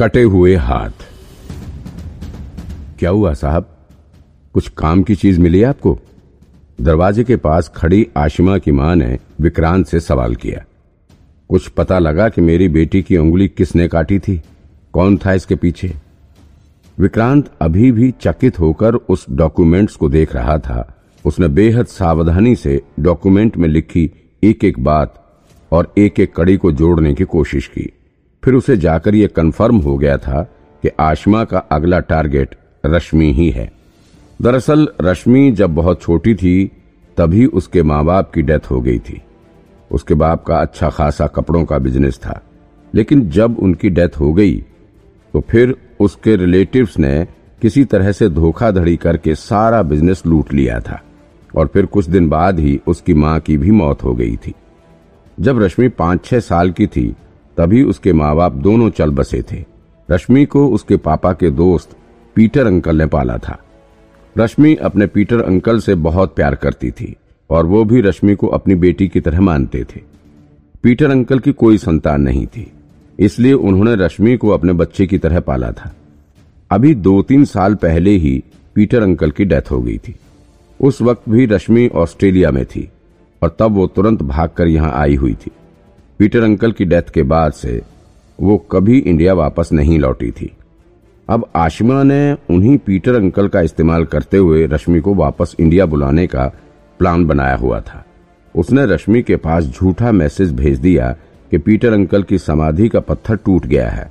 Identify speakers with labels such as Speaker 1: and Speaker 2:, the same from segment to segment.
Speaker 1: कटे हुए हाथ। क्या हुआ साहब? कुछ काम की चीज़ मिली आपको? दरवाजे के पास खड़ी आशिमा की माँ ने विक्रांत से सवाल किया। कुछ पता लगा कि मेरी बेटी की उंगली किसने काटी थी? कौन था इसके पीछे? विक्रांत अभी भी चकित होकर उस डॉक्यूमेंट्स को देख रहा था। उसने बेहद सावधानी से डॉक्यूमेंट में लिखी एक एक बात और एक एक कड़ी को जोड़ने की कोशिश की। फिर उसे जाकर यह कन्फर्म हो गया था कि आशमा का अगला टारगेट रश्मि ही है। दरअसल रश्मि जब बहुत छोटी थी, तभी उसके माँ बाप की डेथ हो गई थी। उसके बाप का अच्छा खासा कपड़ों का बिज़नेस था। लेकिन जब उनकी डेथ हो गई तो फिर उसके रिलेटिव्स ने किसी तरह से धोखाधड़ी करके सारा बिज़नेस लूट लिया था और फिर कुछ दिन बाद ही उसकी माँ की भी मौत हो गई थी। जब रश्मि पाँच छह साल की थी तभी उसके माँ बाप दोनों चल बसे थे। रश्मि को उसके पापा के दोस्त पीटर अंकल ने पाला था। रश्मि अपने पीटर अंकल से बहुत प्यार करती थी और वो भी रश्मि को अपनी बेटी की तरह मानते थे। पीटर अंकल की कोई संतान नहीं थी, इसलिए उन्होंने रश्मि को अपने बच्चे की तरह पाला था। अभी दो तीन साल पहले ही पीटर अंकल की डेथ हो गई थी। उस वक्त भी रश्मि ऑस्ट्रेलिया में थी और तब वो तुरंत भागकर यहाँ आई हुई थी। पीटर अंकल की डेथ के बाद से वो कभी इंडिया वापस नहीं लौटी थी। अब आशिमा ने उन्हीं पीटर अंकल का इस्तेमाल करते हुए रश्मि को वापस इंडिया बुलाने का प्लान बनाया हुआ था। उसने रश्मि के पास झूठा मैसेज भेज दिया कि पीटर अंकल की समाधि का पत्थर टूट गया है।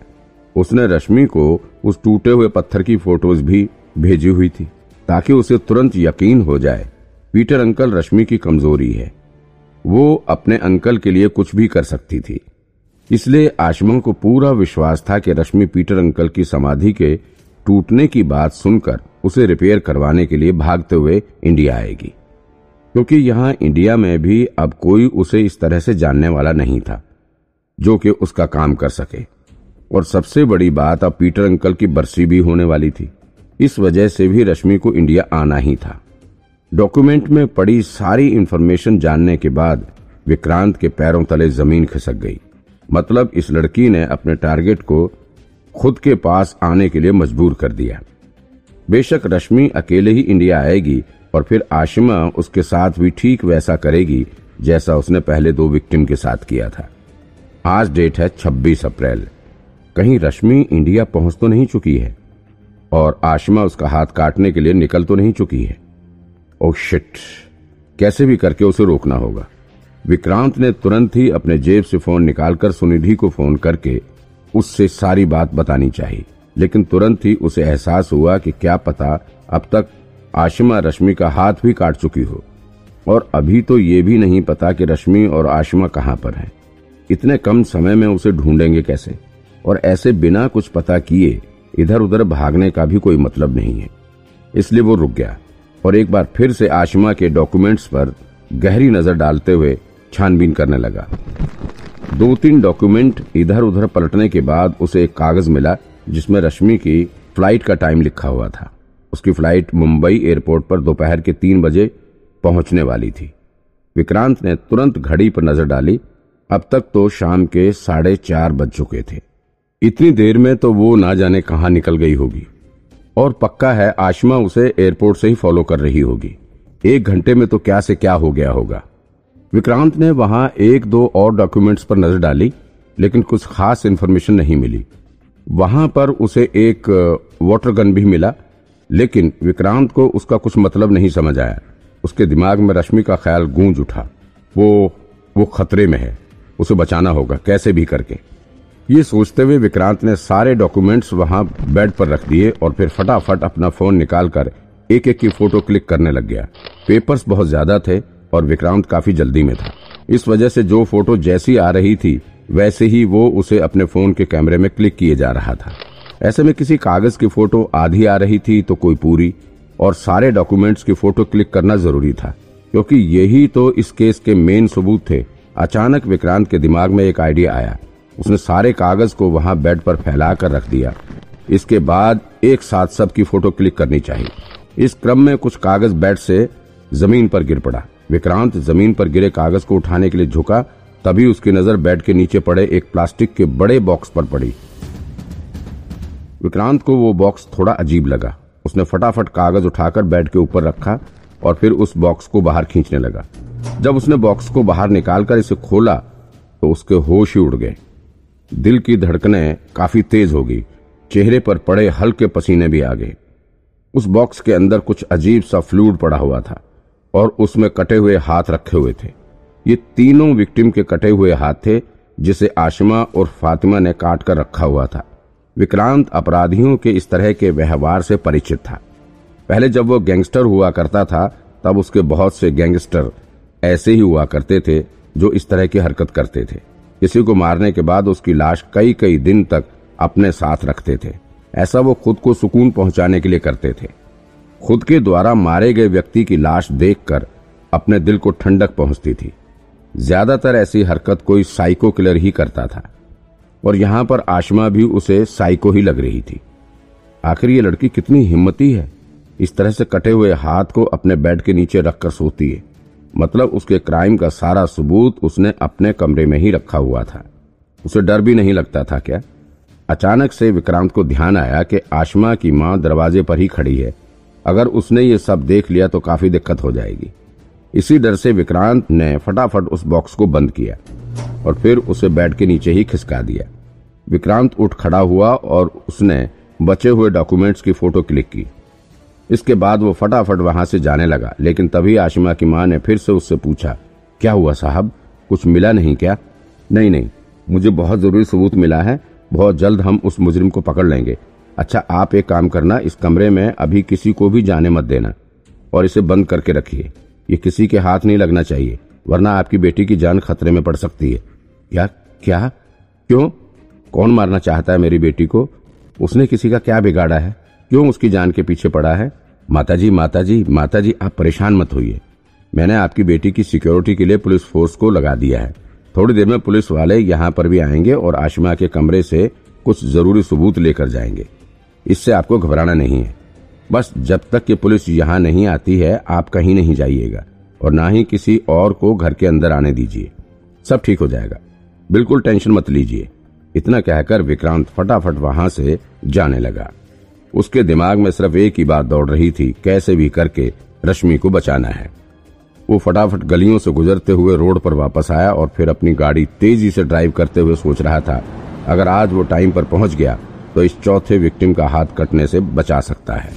Speaker 1: उसने रश्मि को उस टूटे हुए पत्थर की फ़ोटोज़ भी भेजी हुई थी, ताकि उसे तुरंत यकीन हो जाए, पीटर अंकल रश्मि की कमज़ोरी है। वो अपने अंकल के लिए कुछ भी कर सकती थी। इसलिए आशमा को पूरा विश्वास था कि रश्मि पीटर अंकल की समाधि के टूटने की बात सुनकर उसे रिपेयर करवाने के लिए भागते हुए इंडिया आएगी। क्योंकि यहाँ इंडिया में भी अब कोई उसे इस तरह से जानने वाला नहीं था, जो कि उसका काम कर सके। और सबसे बड़ी बात अब पीटर अंकल की बरसी भी होने वाली थी। इस वजह से भी रश्मि को इंडिया आना ही था। डॉक्यूमेंट में पड़ी सारी इंफॉर्मेशन जानने के बाद विक्रांत के पैरों तले ज़मीन खिसक गई। मतलब इस लड़की ने अपने टारगेट को खुद के पास आने के लिए मजबूर कर दिया। बेशक रश्मि अकेले ही इंडिया आएगी और फिर आशिमा उसके साथ भी ठीक वैसा करेगी जैसा उसने पहले दो विक्टिम के साथ किया था। आज डेट है 26 अप्रैल। कहीं रश्मि इंडिया पहुँच तो नहीं चुकी है और आशिमा उसका हाथ काटने के लिए निकल तो नहीं चुकी है। ओ शिट कैसे भी करके उसे रोकना होगा। विक्रांत ने तुरंत ही अपने जेब से फ़ोन निकालकर सुनिधि को फ़ोन करके उससे सारी बात बतानी चाहिए। लेकिन तुरंत ही उसे एहसास हुआ कि क्या पता अब तक आशिमा रश्मि का हाथ भी काट चुकी हो। और अभी तो ये भी नहीं पता कि रश्मि और आशिमा कहाँ पर हैं। इतने कम समय में उसे ढूंढेंगे कैसे? और ऐसे बिना कुछ पता किए इधर उधर भागने का भी कोई मतलब नहीं है। इसलिए वो रुक गया। और एक बार फिर से आशिमा के डॉक्यूमेंट्स पर गहरी नज़र डालते हुए छानबीन करने लगा। दो तीन डॉक्यूमेंट इधर उधर पलटने के बाद उसे एक कागज़ मिला, जिसमें रश्मि की फ़्लाइट का टाइम लिखा हुआ था। उसकी फ़्लाइट मुंबई एयरपोर्ट पर दोपहर के तीन बजे पहुँचने वाली थी। विक्रांत ने तुरंत घड़ी पर नज़र डाली। अब तक तो शाम के साढ़े चार बज चुके थे। इतनी देर में तो वो ना जाने कहा निकल गई होगी। और पक्का है आशमा उसे एयरपोर्ट से ही फॉलो कर रही होगी। एक घंटे में तो क्या से क्या हो गया होगा। विक्रांत ने वहाँ एक दो और डॉक्यूमेंट्स पर नज़र डाली, लेकिन कुछ खास इन्फॉर्मेशन नहीं मिली। वहाँ पर उसे एक वाटर गन भी मिला, लेकिन विक्रांत को उसका कुछ मतलब नहीं समझ आया। उसके दिमाग में रश्मि का ख्याल गूंज उठा। वो वो खतरे में है। उसे बचाना होगा, कैसे भी करके। ये सोचते हुए विक्रांत ने सारे डॉक्यूमेंट्स वहाँ बेड पर रख दिए और फिर फटाफट अपना फ़ोन निकालकर एक एक की फ़ोटो क्लिक करने लग गया। पेपर्स बहुत ज़्यादा थे और विक्रांत काफ़ी जल्दी में था। इस वजह से जो फ़ोटो जैसी आ रही थी, वैसे ही वो उसे अपने फ़ोन के कैमरे में क्लिक किए जा रहा था। ऐसे में किसी कागज़ की फ़ोटो आधी आ रही थी तो कोई पूरी और सारे डॉक्यूमेंट्स की फ़ोटो क्लिक करना ज़रूरी था, क्योंकि यही तो इस केस के मेन सबूत थे। अचानक विक्रांत के दिमाग में एक आइडिया आया। उसने सारे कागज़ को वहाँ बेड पर फैला कर रख दिया। इसके बाद एक साथ सबकी फ़ोटो क्लिक करनी चाहिए। इस क्रम में कुछ कागज़ बेड से ज़मीन पर गिर पड़ा। विक्रांत ज़मीन पर गिरे कागज़ को उठाने के लिए झुका, तभी उसकी नज़र बेड के नीचे पड़े एक प्लास्टिक के बड़े बॉक्स पर पड़ी। विक्रांत को वो बॉक्स थोड़ा अजीब लगा। उसने फटाफट कागज़ उठाकर बेड के ऊपर रखा और फिर उस बॉक्स को बाहर खींचने लगा। जब उसने बॉक्स को बाहर निकालकर इसे खोला तो उसके होश ही उड़ गए। दिल की धड़कनें काफ़ी तेज हो गई चेहरे पर पड़े हल्के पसीने भी आ गए। उस बॉक्स के अंदर कुछ अजीब सा फ्लूड पड़ा हुआ था और उसमें कटे हुए हाथ रखे हुए थे। ये तीनों विक्टिम के कटे हुए हाथ थे, जिसे आशिमा और फातिमा ने काट कर रखा हुआ था। विक्रांत अपराधियों के इस तरह के व्यवहार से परिचित था। पहले जब वो गैंगस्टर हुआ करता था, तब उसके बहुत से गैंगस्टर ऐसे ही हुआ करते थे, जो इस तरह की हरकत करते थे। किसी को मारने के बाद उसकी लाश कई कई दिन तक अपने साथ रखते थे। ऐसा वो खुद को सुकून पहुँचाने के लिए करते थे। खुद के द्वारा मारे गए व्यक्ति की लाश देखकर अपने दिल को ठंडक पहुँचती थी। ज़्यादातर ऐसी हरकत कोई साइको किलर ही करता था। और यहाँ पर आशमा भी उसे साइको ही लग रही थी। आखिर ये लड़की कितनी हिम्मती है। इस तरह से कटे हुए हाथ को अपने बेड के नीचे रखकर सोती है। मतलब उसके क्राइम का सारा सबूत उसने अपने कमरे में ही रखा हुआ था। उसे डर भी नहीं लगता था क्या? अचानक से विक्रांत को ध्यान आया कि आशमा की माँ दरवाजे पर ही खड़ी है। अगर उसने ये सब देख लिया तो काफ़ी दिक्कत हो जाएगी। इसी डर से विक्रांत ने फटाफट उस बॉक्स को बंद किया और फिर उसे बेड के नीचे ही खिसका दिया। विक्रांत उठ खड़ा हुआ और उसने बचे हुए डॉक्यूमेंट्स की फ़ोटो क्लिक की। इसके बाद वो फटाफट वहाँ से जाने लगा, लेकिन तभी आशिमा की माँ ने फिर से उससे पूछा, क्या हुआ साहब? कुछ मिला नहीं क्या? नहीं नहीं, मुझे बहुत ज़रूरी सबूत मिला है, बहुत जल्द हम उस मुजरिम को पकड़ लेंगे। अच्छा आप एक काम करना, इस कमरे में अभी किसी को भी जाने मत देना, और इसे बंद करके रखिए। ये किसी के हाथ नहीं लगना चाहिए, वरना आपकी बेटी की जान खतरे में पड़ सकती है। या क्या? क्यों? कौन मारना चाहता है मेरी बेटी को? उसने किसी का क्या बिगाड़ा है? क्यों उसकी जान के पीछे पड़ा है? माताजी माताजी माताजी, आप परेशान मत होइए। मैंने आपकी बेटी की सिक्योरिटी के लिए पुलिस फोर्स को लगा दिया है। थोड़ी देर में पुलिस वाले यहाँ पर भी आएँगे और आशमा के कमरे से कुछ ज़रूरी सबूत लेकर जाएँगे। इससे आपको घबराना नहीं है। बस जब तक कि पुलिस यहाँ नहीं आती है, आप कहीं नहीं जाइएगा और ना ही किसी और को घर के अंदर आने दीजिए। सब ठीक हो जाएगा। बिल्कुल टेंशन मत लीजिए। इतना कहकर विक्रांत फटाफट वहाँ से जाने लगा। उसके दिमाग में सिर्फ़ एक ही बात दौड़ रही थी, कैसे भी करके रश्मि को बचाना है। वो फटाफट गलियों से गुजरते हुए रोड पर वापस आया और फिर अपनी गाड़ी तेज़ी से ड्राइव करते हुए सोच रहा था, अगर आज वो टाइम पर पहुँच गया तो इस चौथे विक्टिम का हाथ कटने से बचा सकता है।